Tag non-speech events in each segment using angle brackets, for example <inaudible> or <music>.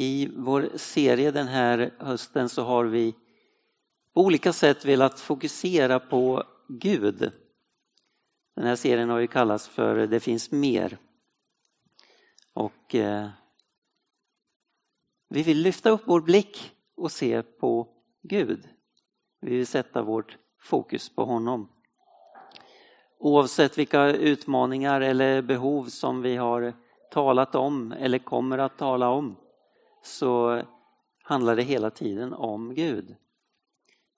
I vår serie den här hösten så har vi på olika sätt velat fokusera på Gud. Den här serien har ju kallats för Det finns mer. Och eh, vi vill lyfta upp vår blick och se på Gud. Vi vill sätta vårt fokus på honom. Oavsett vilka utmaningar eller behov som vi har talat om eller kommer att tala om så handlar det hela tiden om Gud.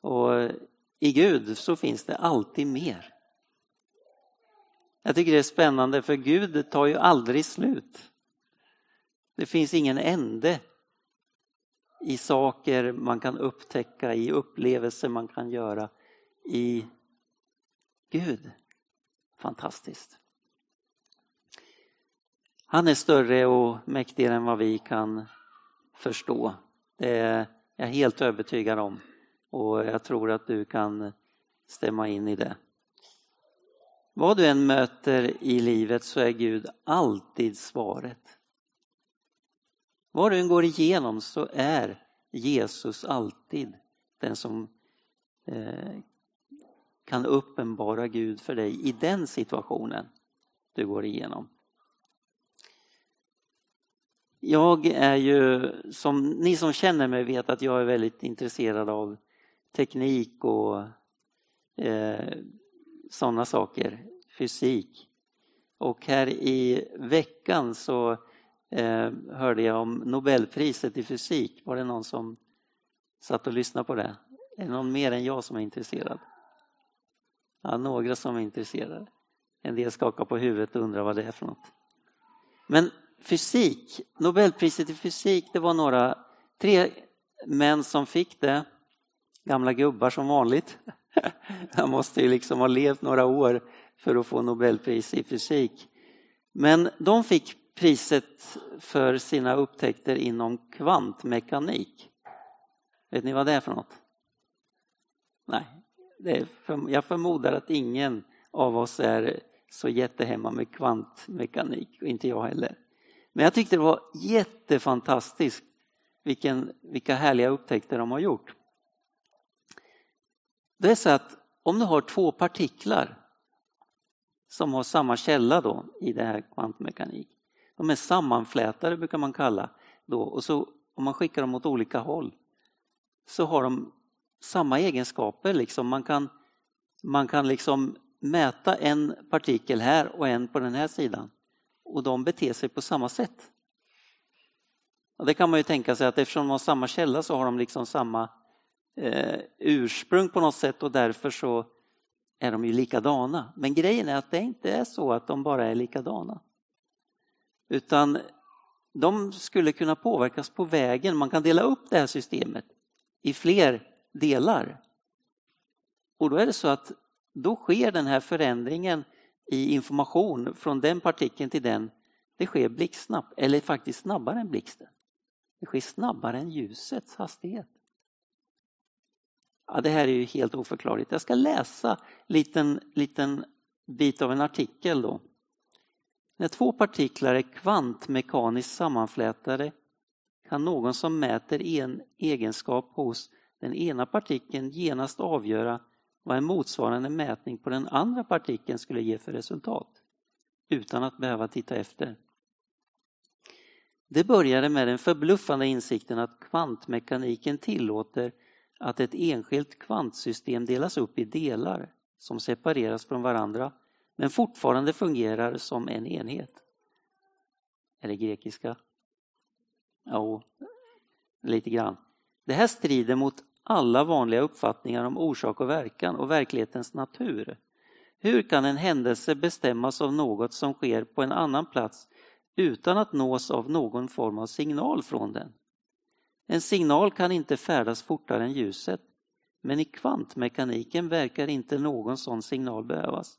Och i Gud så finns det alltid mer. Jag tycker det är spännande för Gud tar ju aldrig slut. Det finns ingen ände i saker man kan upptäcka, i upplevelser man kan göra i Gud. Fantastiskt. Han är större och mäktigare än vad vi kan förstå. Eh, det är jag helt övertygad om och jag tror att du kan stämma in i det. Vad du än möter i livet så är Gud alltid svaret. Vad du än går igenom så är Jesus alltid den som eh, kan uppenbara Gud för dig i den situationen du går igenom. Jag är ju, som ni som känner mig vet att jag är väldigt intresserad av teknik och eh, sådana saker, fysik. Och här i veckan så eh, hörde jag om Nobelpriset i fysik. Var det någon som satt och lyssnade på det? Är det någon mer än jag som är intresserad? Ja, några som är intresserade. En del skakar på huvudet och undrar vad det är för något. Men fysik, Nobelpriset i fysik, det var några, tre män som fick det. Gamla gubbar som vanligt. <laughs> Han måste ju liksom ha levt några år för att få Nobelpris i fysik. Men de fick priset för sina upptäckter inom kvantmekanik. Vet ni vad det är för något? Nej, för, jag förmodar att ingen av oss är så jättehemma med kvantmekanik och inte jag heller. Men jag tyckte det var jättefantastiskt vilken, vilka härliga upptäckter de har gjort. Det är så att om du har två partiklar som har samma källa då i det här kvantmekanik. De är sammanflätade brukar man kalla då och så om man skickar dem åt olika håll så har de samma egenskaper. Liksom. Man kan, man kan liksom mäta en partikel här och en på den här sidan och de beter sig på samma sätt. Och det kan man ju tänka sig att eftersom de har samma källa så har de liksom samma eh, ursprung på något sätt och därför så är de ju likadana. Men grejen är att det inte är så att de bara är likadana. Utan de skulle kunna påverkas på vägen. Man kan dela upp det här systemet i fler delar. Och då är det så att då sker den här förändringen i information från den partikeln till den, det sker blixtsnabbt, eller faktiskt snabbare än blixten. Det sker snabbare än ljusets hastighet. Ja, det här är ju helt oförklarligt. Jag ska läsa en liten, liten bit av en artikel då. När två partiklar är kvantmekaniskt sammanflätade kan någon som mäter en egenskap hos den ena partikeln genast avgöra vad en motsvarande mätning på den andra partikeln skulle ge för resultat utan att behöva titta efter. Det började med den förbluffande insikten att kvantmekaniken tillåter att ett enskilt kvantsystem delas upp i delar som separeras från varandra men fortfarande fungerar som en enhet. Är det grekiska? Ja, lite grann. Det här strider mot alla vanliga uppfattningar om orsak och verkan och verklighetens natur. Hur kan en händelse bestämmas av något som sker på en annan plats utan att nås av någon form av signal från den? En signal kan inte färdas fortare än ljuset, men i kvantmekaniken verkar inte någon sån signal behövas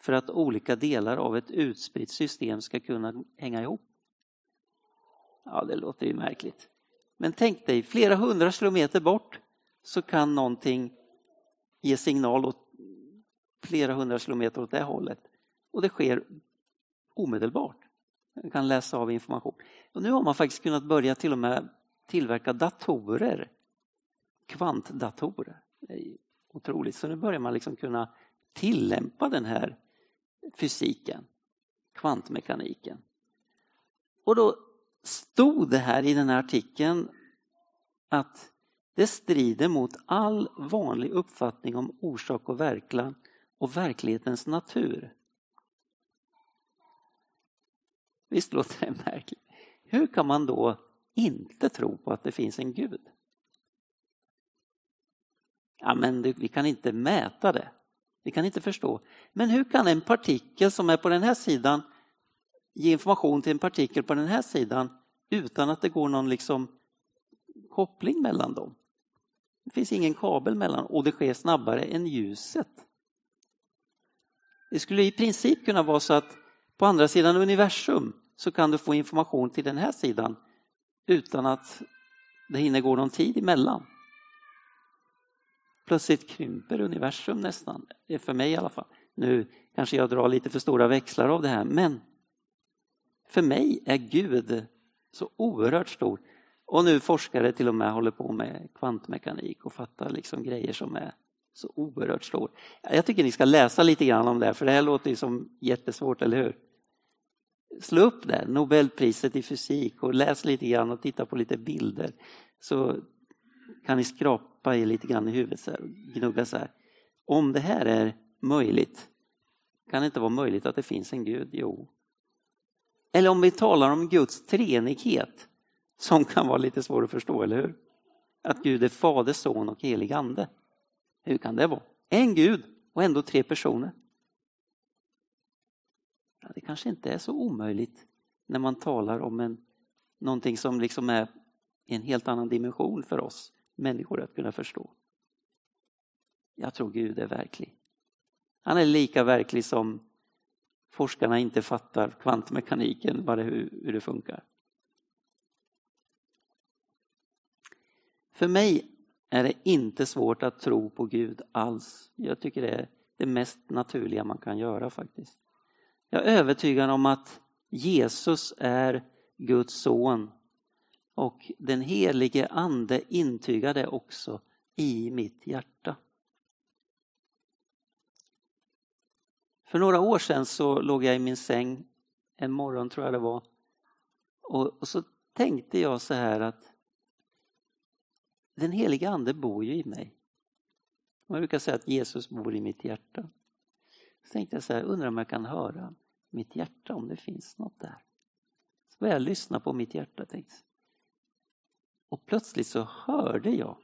för att olika delar av ett utspritt system ska kunna hänga ihop. Ja, det låter ju märkligt. Men tänk dig, flera hundra kilometer bort så kan någonting ge signal åt flera hundra kilometer åt det hållet. Och det sker omedelbart. Man kan läsa av information. Och nu har man faktiskt kunnat börja till och med tillverka datorer, kvantdatorer. Det är otroligt. Så nu börjar man liksom kunna tillämpa den här fysiken, kvantmekaniken. Och då stod det här i den här artikeln att det strider mot all vanlig uppfattning om orsak och verkan och verklighetens natur. Visst låter det märkligt? Hur kan man då inte tro på att det finns en Gud? Ja, men vi kan inte mäta det. Vi kan inte förstå. Men hur kan en partikel som är på den här sidan ge information till en partikel på den här sidan utan att det går någon liksom koppling mellan dem? Det finns ingen kabel mellan och det sker snabbare än ljuset. Det skulle i princip kunna vara så att på andra sidan universum så kan du få information till den här sidan utan att det hinner gå någon tid emellan. Plötsligt krymper universum nästan, för mig i alla fall. Nu kanske jag drar lite för stora växlar av det här, men för mig är Gud så oerhört stor. Och nu forskare till och med håller på med kvantmekanik och fattar liksom grejer som är så oerhört stor. Jag tycker ni ska läsa lite grann om det, för det här låter ju som jättesvårt, eller hur? Slå upp det, Nobelpriset i fysik och läs lite grann och titta på lite bilder. Så kan ni skrapa er lite grann i huvudet så här, och gnugga så här. Om det här är möjligt, kan det inte vara möjligt att det finns en Gud? Jo. Eller om vi talar om Guds treenighet, som kan vara lite svår att förstå, eller hur? Att Gud är Fader, Son och helig Ande. Hur kan det vara? En Gud och ändå tre personer. Ja, det kanske inte är så omöjligt när man talar om en, någonting som liksom är i en helt annan dimension för oss människor att kunna förstå. Jag tror Gud är verklig. Han är lika verklig som forskarna inte fattar kvantmekaniken, vad det, hur, hur det funkar. För mig är det inte svårt att tro på Gud alls. Jag tycker det är det mest naturliga man kan göra faktiskt. Jag är övertygad om att Jesus är Guds son och den helige ande intygar det också i mitt hjärta. För några år sedan så låg jag i min säng en morgon tror jag det var och, och så tänkte jag så här att den heliga ande bor ju i mig. Man brukar säga att Jesus bor i mitt hjärta. Så tänkte jag så här, undrar om jag kan höra mitt hjärta om det finns något där. Så började jag lyssna på mitt hjärta. Tänkte. Och plötsligt så hörde jag,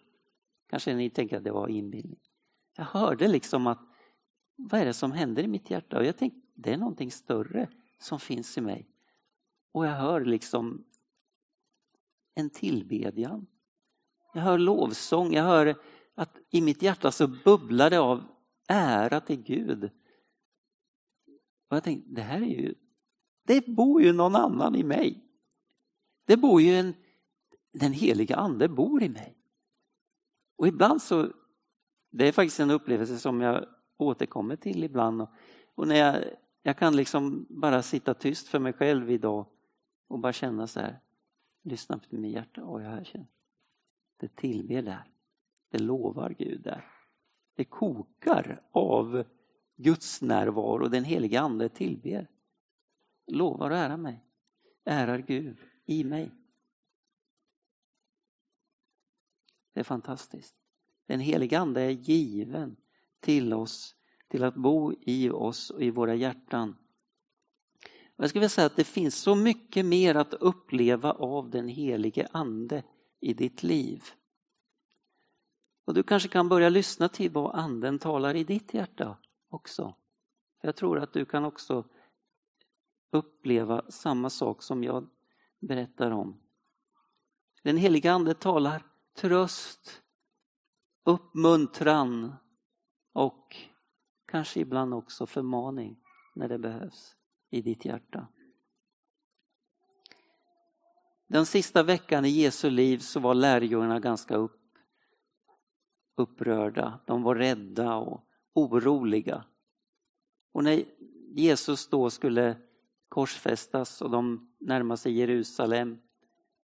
kanske ni tänker att det var inbildning. Jag hörde liksom att vad är det som händer i mitt hjärta? Och jag tänkte det är någonting större som finns i mig. Och jag hör liksom en tillbedjan. Jag hör lovsång, jag hör att i mitt hjärta så bubblar det av ära till Gud. Och jag tänkte, det här är ju, det bor ju någon annan i mig. Det bor ju en, den heliga ande bor i mig. Och ibland så, det är faktiskt en upplevelse som jag återkommer till ibland. Och, och när jag, jag kan liksom bara sitta tyst för mig själv idag och bara känna så här, lyssna på mitt hjärta, och jag känner det tillber där. Det lovar Gud där. Det kokar av Guds närvaro. Den heliga Ande tillber. Lovar och ära mig. Ärar Gud i mig. Det är fantastiskt. Den heliga Ande är given till oss, till att bo i oss och i våra hjärtan. Jag skulle vilja säga att det finns så mycket mer att uppleva av den helige Ande i ditt liv. Och du kanske kan börja lyssna till vad anden talar i ditt hjärta också. jag tror att du kan också uppleva samma sak som jag berättar om. Den heliga ande talar tröst, uppmuntran och kanske ibland också förmaning när det behövs i ditt hjärta. Den sista veckan i Jesu liv så var lärjungarna ganska upp, upprörda. De var rädda och oroliga. Och när Jesus då skulle korsfästas och de närmade sig Jerusalem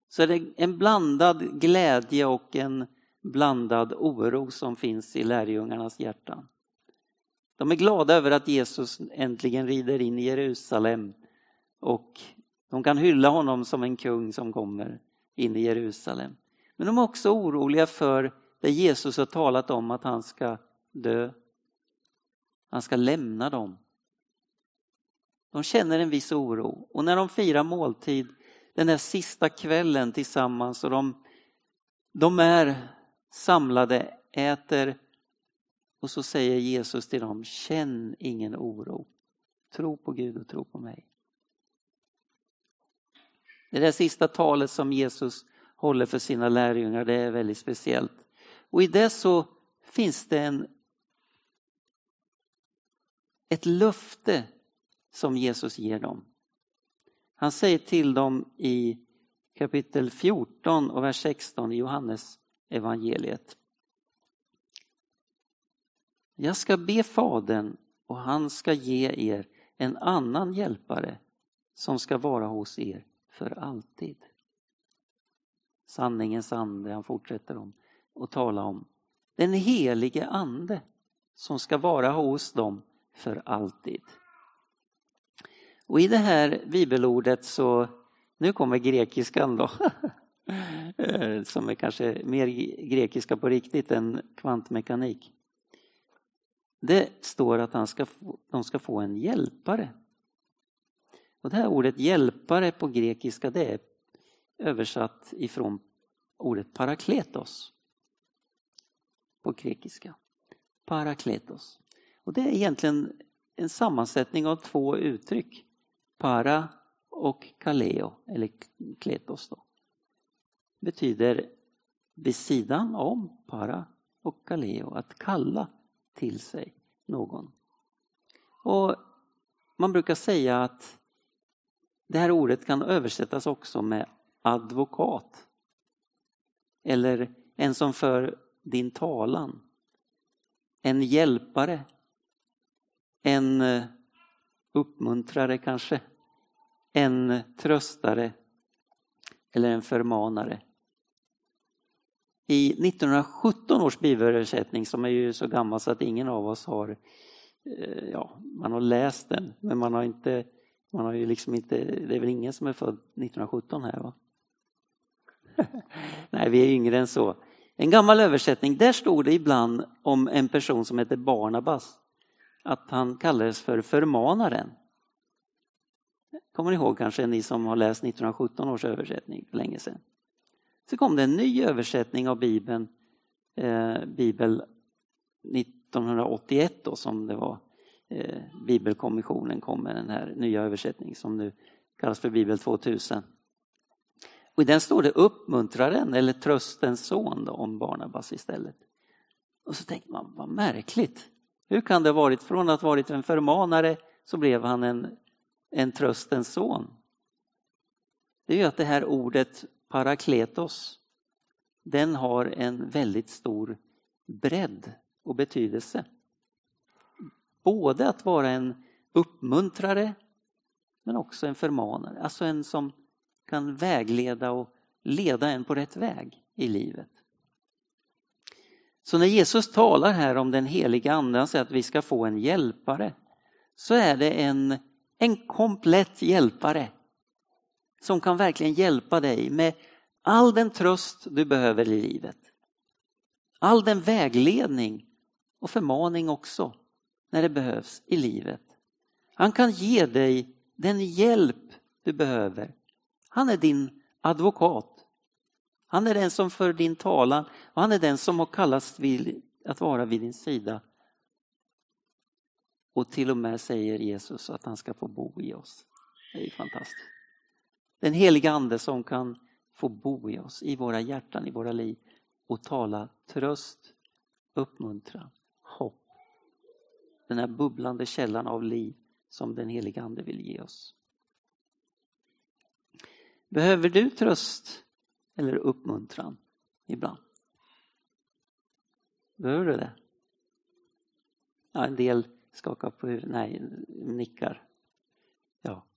så är det en blandad glädje och en blandad oro som finns i lärjungarnas hjärtan. De är glada över att Jesus äntligen rider in i Jerusalem och de kan hylla honom som en kung som kommer in i Jerusalem. Men de är också oroliga för det Jesus har talat om att han ska dö. Han ska lämna dem. De känner en viss oro och när de firar måltid den där sista kvällen tillsammans och de, de är samlade, äter och så säger Jesus till dem, känn ingen oro. Tro på Gud och tro på mig. Det där sista talet som Jesus håller för sina lärjungar, det är väldigt speciellt. Och i det så finns det en, ett löfte som Jesus ger dem. Han säger till dem i kapitel 14 och vers 16 i Johannes evangeliet. Jag ska be Fadern och han ska ge er en annan hjälpare som ska vara hos er för alltid. Sanningens ande, han fortsätter om och tala om. Den helige ande som ska vara hos dem för alltid. Och i det här bibelordet så, nu kommer grekiskan då, <laughs> eh, som är kanske mer grekiska på riktigt än kvantmekanik. Det står att han ska få, de ska få en hjälpare. Och det här ordet hjälpare på grekiska det är översatt ifrån ordet parakletos. På grekiska. Parakletos. Och det är egentligen en sammansättning av två uttryck. Para och kaleo, eller kletos. Då. Betyder vid sidan om, para och kaleo, att kalla till sig någon. Och Man brukar säga att det här ordet kan översättas också med advokat. Eller en som för din talan. En hjälpare. En eh, uppmuntrare kanske. En tröstare. Eller en förmanare. I 1917 års bibelöversättning som är ju så gammal så att ingen av oss har, eh, ja, man har läst den men man har inte, man har ju liksom inte, det är väl ingen som är född 1917 här va? <laughs> Nej, vi är yngre än så. En gammal översättning, där stod det ibland om en person som heter Barnabas att han kallades för förmanaren. Kommer ni ihåg kanske ni som har läst 1917 års översättning för länge sedan? Så kom det en ny översättning av Bibeln, eh, Bibel 1981 då, som det var. Eh, Bibelkommissionen kom med den här nya översättningen som nu kallas för Bibel 2000. Och I den står det uppmuntraren eller tröstens son då, om Barnabas istället. Och så tänker man, vad märkligt. Hur kan det ha varit, från att ha varit en förmanare så blev han en, en tröstens son. Det är ju att det här ordet parakletos, den har en väldigt stor bredd och betydelse. Både att vara en uppmuntrare men också en förmanare, alltså en som kan vägleda och leda en på rätt väg i livet. Så när Jesus talar här om den heliga anden, säger att vi ska få en hjälpare, så är det en, en komplett hjälpare som kan verkligen hjälpa dig med all den tröst du behöver i livet. All den vägledning och förmaning också när det behövs i livet. Han kan ge dig den hjälp du behöver. Han är din advokat. Han är den som för din talan och han är den som har kallats att vara vid din sida. Och till och med säger Jesus att han ska få bo i oss. Det är fantastiskt. Den heliga ande som kan få bo i oss, i våra hjärtan, i våra liv och tala tröst, uppmuntran. Den här bubblande källan av liv som den heliga ande vill ge oss. Behöver du tröst eller uppmuntran ibland? Behöver du det? Ja, en del skakar på huvudet, nej, nickar. Ja,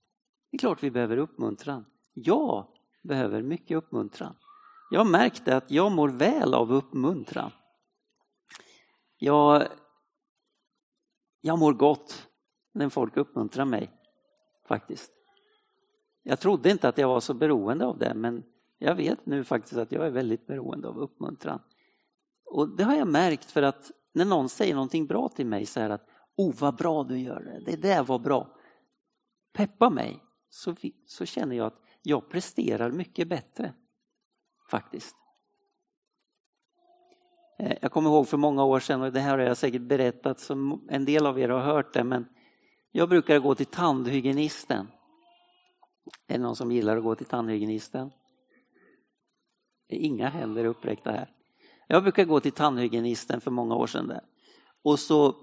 det är klart vi behöver uppmuntran. Jag behöver mycket uppmuntran. Jag märkte att jag mår väl av uppmuntran. Jag, jag mår gott när folk uppmuntrar mig, faktiskt. Jag trodde inte att jag var så beroende av det, men jag vet nu faktiskt att jag är väldigt beroende av uppmuntran. Och det har jag märkt för att när någon säger någonting bra till mig så här att Oh vad bra du gör det, det där var bra. Peppa mig så, så känner jag att jag presterar mycket bättre. Faktiskt. Eh, jag kommer ihåg för många år sedan, och det här har jag säkert berättat, som en del av er har hört det, men jag brukar gå till tandhygienisten. Är det någon som gillar att gå till tandhygienisten? Det är inga händer uppräckta här. Jag brukar gå till tandhygienisten för många år sedan. Där. Och så,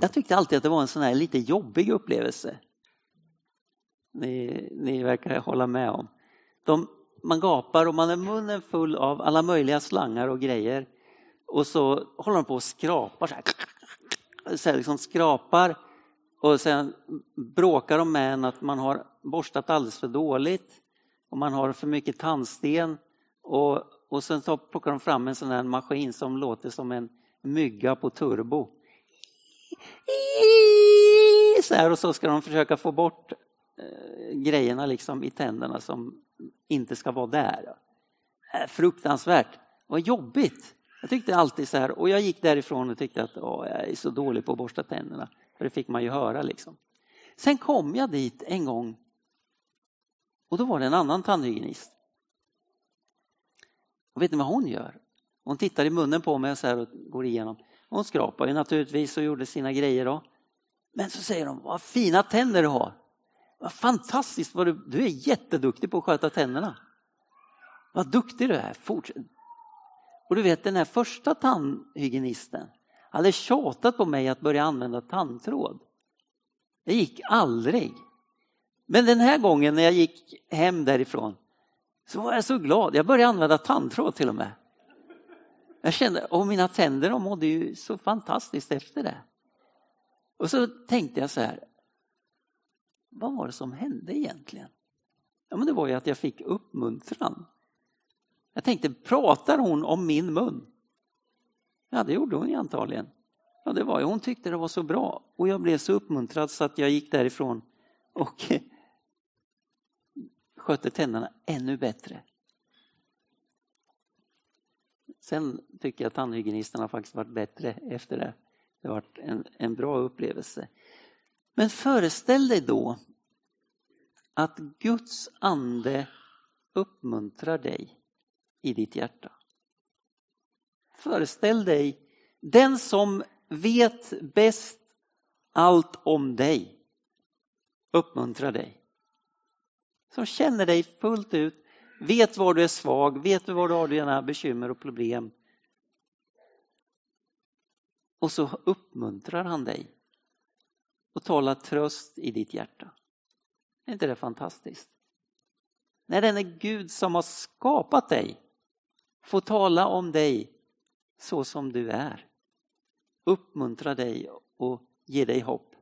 jag tyckte alltid att det var en sån här lite jobbig upplevelse. Ni, ni verkar hålla med om. De, man gapar och man är munnen full av alla möjliga slangar och grejer. Och så håller de på och skrapar så här. Så här liksom skrapar och sen bråkar de med en att man har borstat alldeles för dåligt och man har för mycket tandsten. Och, och sen så plockar de fram en sån här maskin som låter som en mygga på turbo. Så här, och så ska de försöka få bort eh, grejerna liksom i tänderna som inte ska vara där. Äh, fruktansvärt, vad jobbigt. Jag tyckte alltid så här och jag gick därifrån och tyckte att åh, jag är så dålig på att borsta tänderna. För det fick man ju höra liksom. Sen kom jag dit en gång och då var det en annan tandhygienist. Och vet ni vad hon gör? Hon tittar i munnen på mig och, så och går igenom. Hon skrapar ju naturligtvis och gjorde sina grejer då. Men så säger de, vad fina tänder du har. Vad fantastiskt, vad du, du är jätteduktig på att sköta tänderna. Vad duktig du är, fortsätt. Och du vet den här första tandhygienisten hade tjatat på mig att börja använda tandtråd. Det gick aldrig. Men den här gången när jag gick hem därifrån så var jag så glad. Jag började använda tandtråd till och med. Jag kände, och mina tänder de mådde ju så fantastiskt efter det. Och så tänkte jag så här, vad var det som hände egentligen? Ja, men det var ju att jag fick uppmuntran. Jag tänkte, pratar hon om min mun? Ja, det gjorde hon ju antagligen. Ja, det var ju, hon tyckte det var så bra och jag blev så uppmuntrad så att jag gick därifrån och <laughs> skötte tänderna ännu bättre. Sen tycker jag att tandhygienisten har faktiskt varit bättre efter det. Det har varit en, en bra upplevelse. Men föreställ dig då att Guds ande uppmuntrar dig i ditt hjärta. Föreställ dig den som vet bäst allt om dig uppmuntrar dig. Som känner dig fullt ut, vet var du är svag, vet var du har dina bekymmer och problem. Och så uppmuntrar han dig och talar tröst i ditt hjärta. Är inte det fantastiskt? När den är Gud som har skapat dig Få tala om dig så som du är. Uppmuntra dig och ge dig hopp.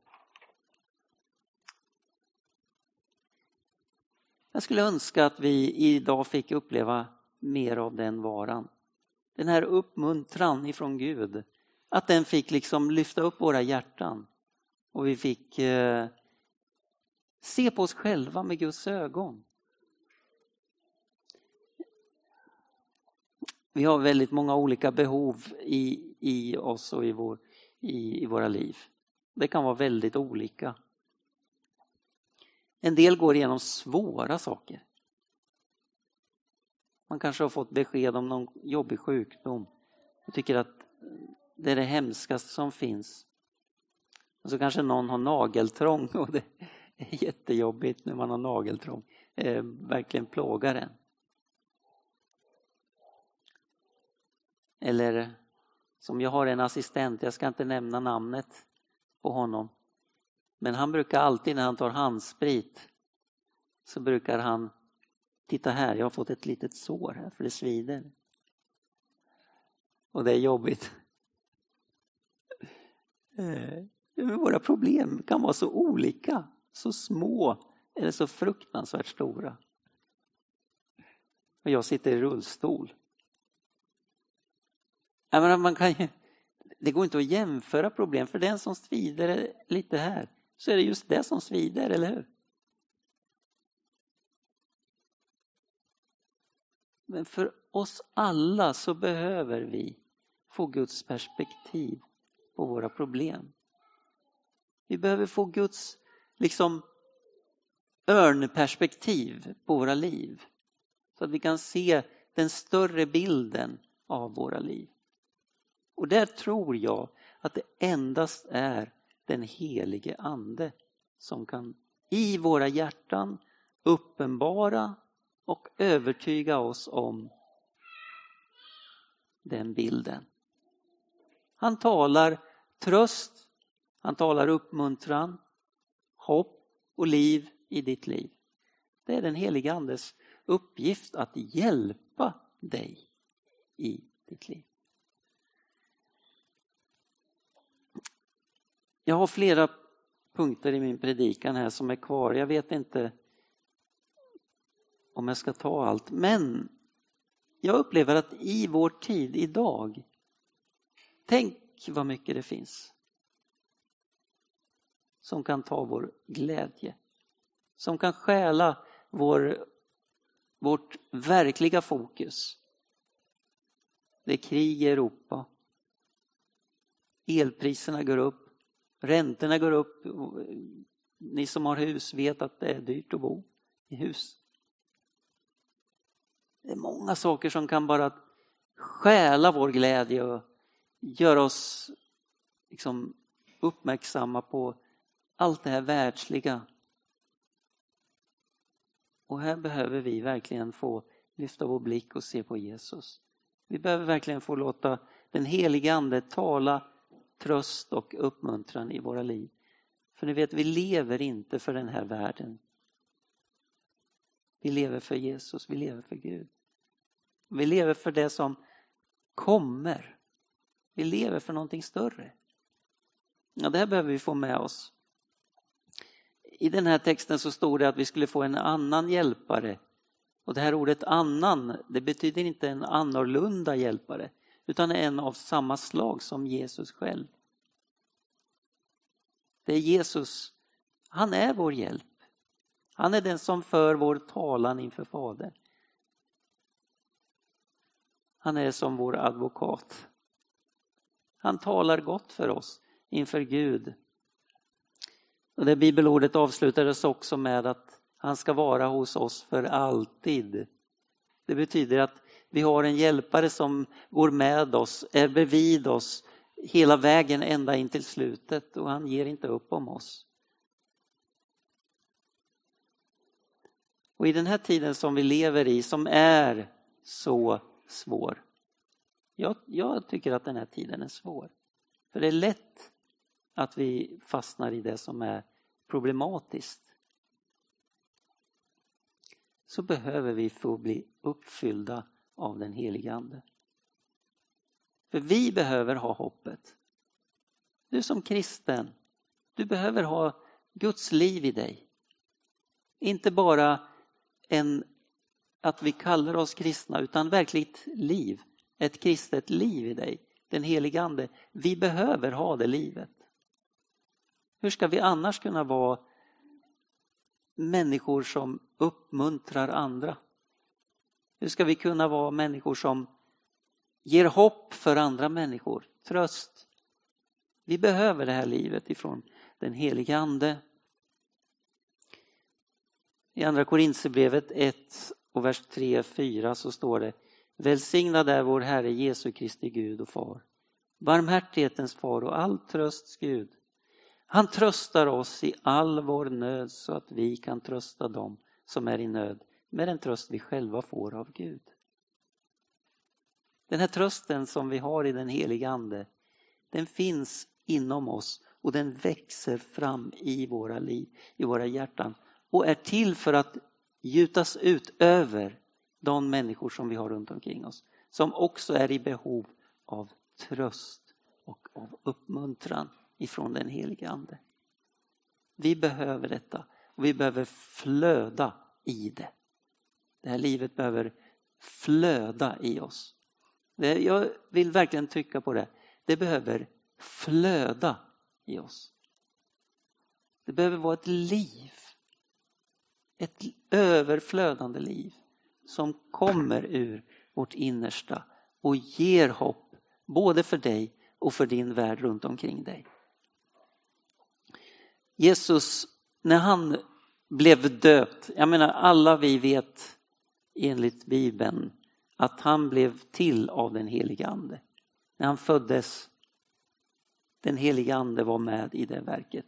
Jag skulle önska att vi idag fick uppleva mer av den varan. Den här uppmuntran ifrån Gud. Att den fick liksom lyfta upp våra hjärtan. Och vi fick eh, se på oss själva med Guds ögon. Vi har väldigt många olika behov i, i oss och i, vår, i, i våra liv. Det kan vara väldigt olika. En del går igenom svåra saker. Man kanske har fått besked om någon jobbig sjukdom och tycker att det är det hemskaste som finns. Och så kanske någon har nageltrång och det är jättejobbigt när man har nageltrång. Eh, verkligen plågar en. Eller som jag har en assistent, jag ska inte nämna namnet på honom. Men han brukar alltid när han tar handsprit så brukar han Titta här, jag har fått ett litet sår här för det svider. Och det är jobbigt. Eh, våra problem kan vara så olika, så små eller så fruktansvärt stora. och jag sitter i rullstol. Menar, man kan ju, det går inte att jämföra problem, för den som svider lite här, så är det just det som svider, eller hur? Men för oss alla så behöver vi få Guds perspektiv på våra problem. Vi behöver få Guds liksom örnperspektiv på våra liv. Så att vi kan se den större bilden av våra liv. Och där tror jag att det endast är den helige ande som kan i våra hjärtan uppenbara och övertyga oss om den bilden. Han talar tröst, han talar uppmuntran, hopp och liv i ditt liv. Det är den helige Andes uppgift att hjälpa dig i ditt liv. Jag har flera punkter i min predikan här som är kvar. Jag vet inte om jag ska ta allt, men jag upplever att i vår tid idag, tänk vad mycket det finns som kan ta vår glädje, som kan stjäla vår, vårt verkliga fokus. Det är krig i Europa. Elpriserna går upp. Räntorna går upp. Ni som har hus vet att det är dyrt att bo i hus. Det är många saker som kan bara stjäla vår glädje och göra oss liksom uppmärksamma på allt det här världsliga. Och här behöver vi verkligen få lyfta vår blick och se på Jesus. Vi behöver verkligen få låta den helige Ande tala tröst och uppmuntran i våra liv. För ni vet, vi lever inte för den här världen. Vi lever för Jesus, vi lever för Gud. Vi lever för det som kommer. Vi lever för någonting större. Ja, det här behöver vi få med oss. I den här texten så stod det att vi skulle få en annan hjälpare. Och det här ordet annan, det betyder inte en annorlunda hjälpare utan en av samma slag som Jesus själv. Det är Jesus, han är vår hjälp. Han är den som för vår talan inför Fadern. Han är som vår advokat. Han talar gott för oss inför Gud. Och det bibelordet avslutades också med att han ska vara hos oss för alltid. Det betyder att vi har en hjälpare som går med oss, är bredvid oss hela vägen ända in till slutet och han ger inte upp om oss. Och i den här tiden som vi lever i som är så svår. Jag, jag tycker att den här tiden är svår. För det är lätt att vi fastnar i det som är problematiskt. Så behöver vi få bli uppfyllda av den helige Ande. För vi behöver ha hoppet. Du som kristen, du behöver ha Guds liv i dig. Inte bara en, att vi kallar oss kristna utan verkligt liv. Ett kristet liv i dig. Den helige Ande. Vi behöver ha det livet. Hur ska vi annars kunna vara människor som uppmuntrar andra? Hur ska vi kunna vara människor som ger hopp för andra människor, tröst? Vi behöver det här livet ifrån den helige Ande. I Andra Korinthierbrevet 1 och vers 3-4 så står det Välsignad är vår Herre Jesu Kristi Gud och Far, barmhärtighetens far och all trösts Gud. Han tröstar oss i all vår nöd så att vi kan trösta dem som är i nöd med den tröst vi själva får av Gud. Den här trösten som vi har i den heliga Ande, den finns inom oss och den växer fram i våra liv, i våra hjärtan och är till för att gjutas ut över de människor som vi har runt omkring oss. Som också är i behov av tröst och av uppmuntran ifrån den helige Ande. Vi behöver detta och vi behöver flöda i det. Det här livet behöver flöda i oss. Jag vill verkligen trycka på det. Det behöver flöda i oss. Det behöver vara ett liv. Ett överflödande liv som kommer ur vårt innersta och ger hopp både för dig och för din värld runt omkring dig. Jesus, när han blev döpt, jag menar alla vi vet enligt Bibeln att han blev till av den helige ande. När han föddes, den helige ande var med i det verket.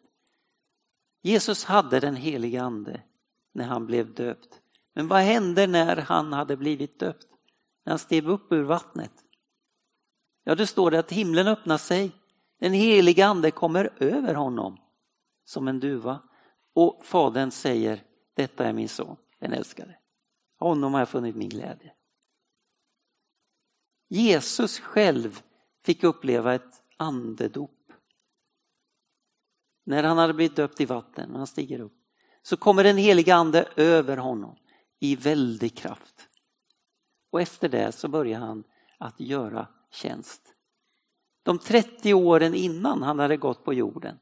Jesus hade den helige ande när han blev döpt. Men vad hände när han hade blivit döpt? När han steg upp ur vattnet? Ja, det står det att himlen öppnar sig. Den helige ande kommer över honom som en duva. Och fadern säger, detta är min son, den älskade. Honom har jag funnit min glädje. Jesus själv fick uppleva ett andedop. När han hade blivit döpt i vatten, när han stiger upp, så kommer den heliga ande över honom i väldig kraft. Och efter det så börjar han att göra tjänst. De 30 åren innan han hade gått på jorden,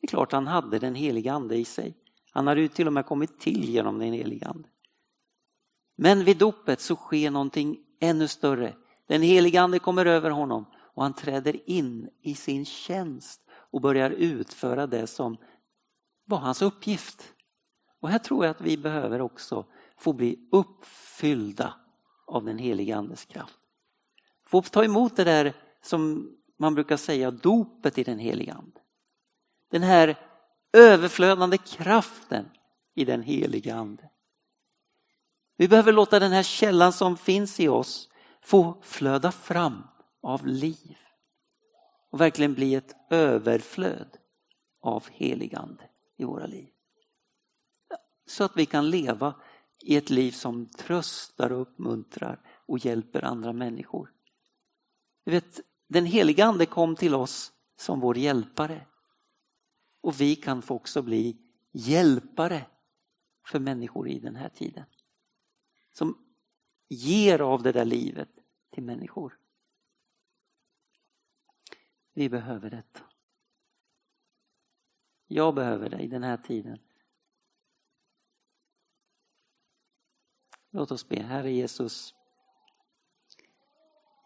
det är klart han hade den heliga ande i sig. Han hade ju till och med kommit till genom den heliga ande. Men vid dopet så sker någonting ännu större. Den helige ande kommer över honom och han träder in i sin tjänst och börjar utföra det som var hans uppgift. Och här tror jag att vi behöver också få bli uppfyllda av den helige andes kraft. Få ta emot det där som man brukar säga dopet i den helige ande. Den här överflödande kraften i den helige ande. Vi behöver låta den här källan som finns i oss få flöda fram av liv och verkligen bli ett överflöd av heligande i våra liv. Så att vi kan leva i ett liv som tröstar och uppmuntrar och hjälper andra människor. Du vet, den heliga ande kom till oss som vår hjälpare. Och vi kan få också bli hjälpare för människor i den här tiden. Som ger av det där livet till människor. Vi behöver detta. Jag behöver dig den här tiden. Låt oss be. Herre Jesus,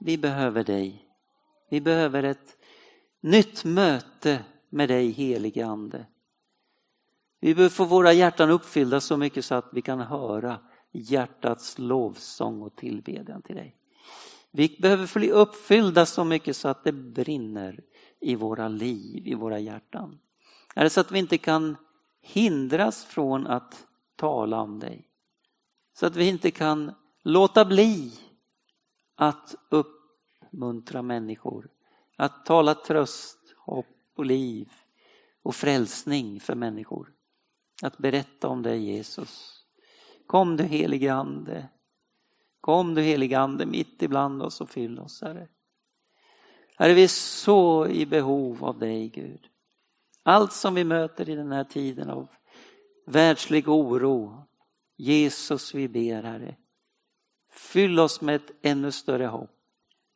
vi behöver dig. Vi behöver ett nytt möte med dig helige Ande. Vi behöver få våra hjärtan uppfyllda så mycket så att vi kan höra hjärtats lovsång och tillbedjan till dig. Vi behöver bli uppfyllda så mycket så att det brinner i våra liv, i våra hjärtan. Är det så att vi inte kan hindras från att tala om dig? Så att vi inte kan låta bli att uppmuntra människor, att tala tröst, hopp och liv och frälsning för människor. Att berätta om dig Jesus. Kom du helige Ande. Kom du helige Ande mitt ibland oss och fyll oss Herre. Herre vi är så i behov av dig Gud. Allt som vi möter i den här tiden av världslig oro. Jesus vi ber Herre. Fyll oss med ett ännu större hopp.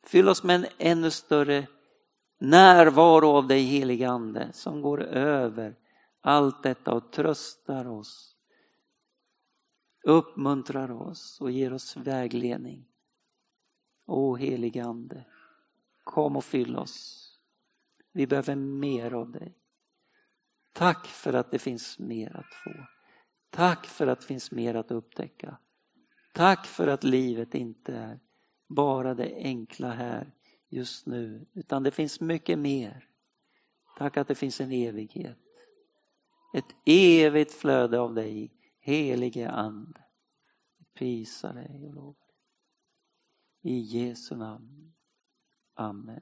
Fyll oss med en ännu större närvaro av dig helige Ande som går över allt detta och tröstar oss, uppmuntrar oss och ger oss vägledning. O helige Ande, kom och fyll oss. Vi behöver mer av dig. Tack för att det finns mer att få. Tack för att det finns mer att upptäcka. Tack för att livet inte är bara det enkla här just nu, utan det finns mycket mer. Tack att det finns en evighet. Ett evigt flöde av dig, helige Ande. Prisa dig och lovar dig. I Jesu namn. Amen.